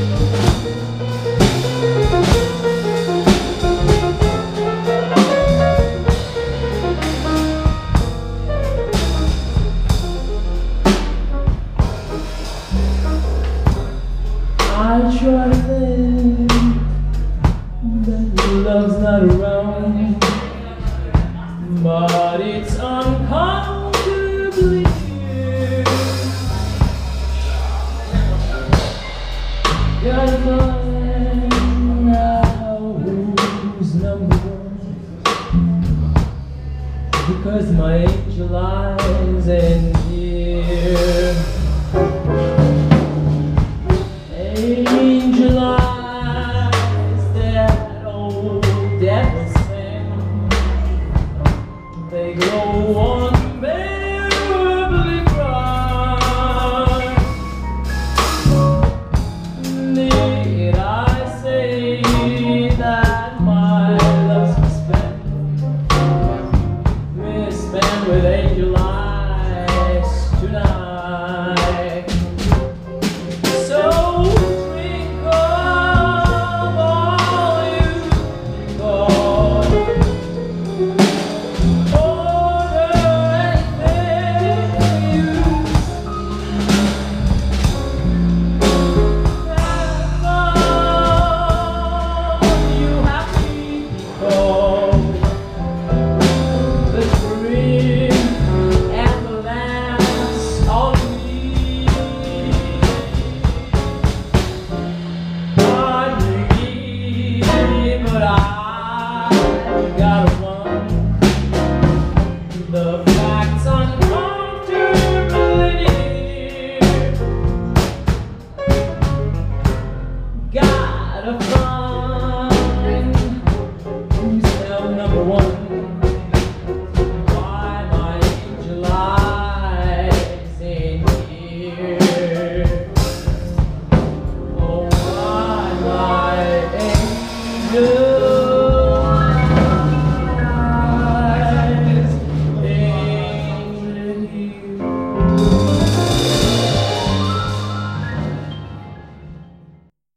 I try then that love's not around. because my angel lies in here. Angel eyes that old sent, they glow on. with angel eyes. Have fun.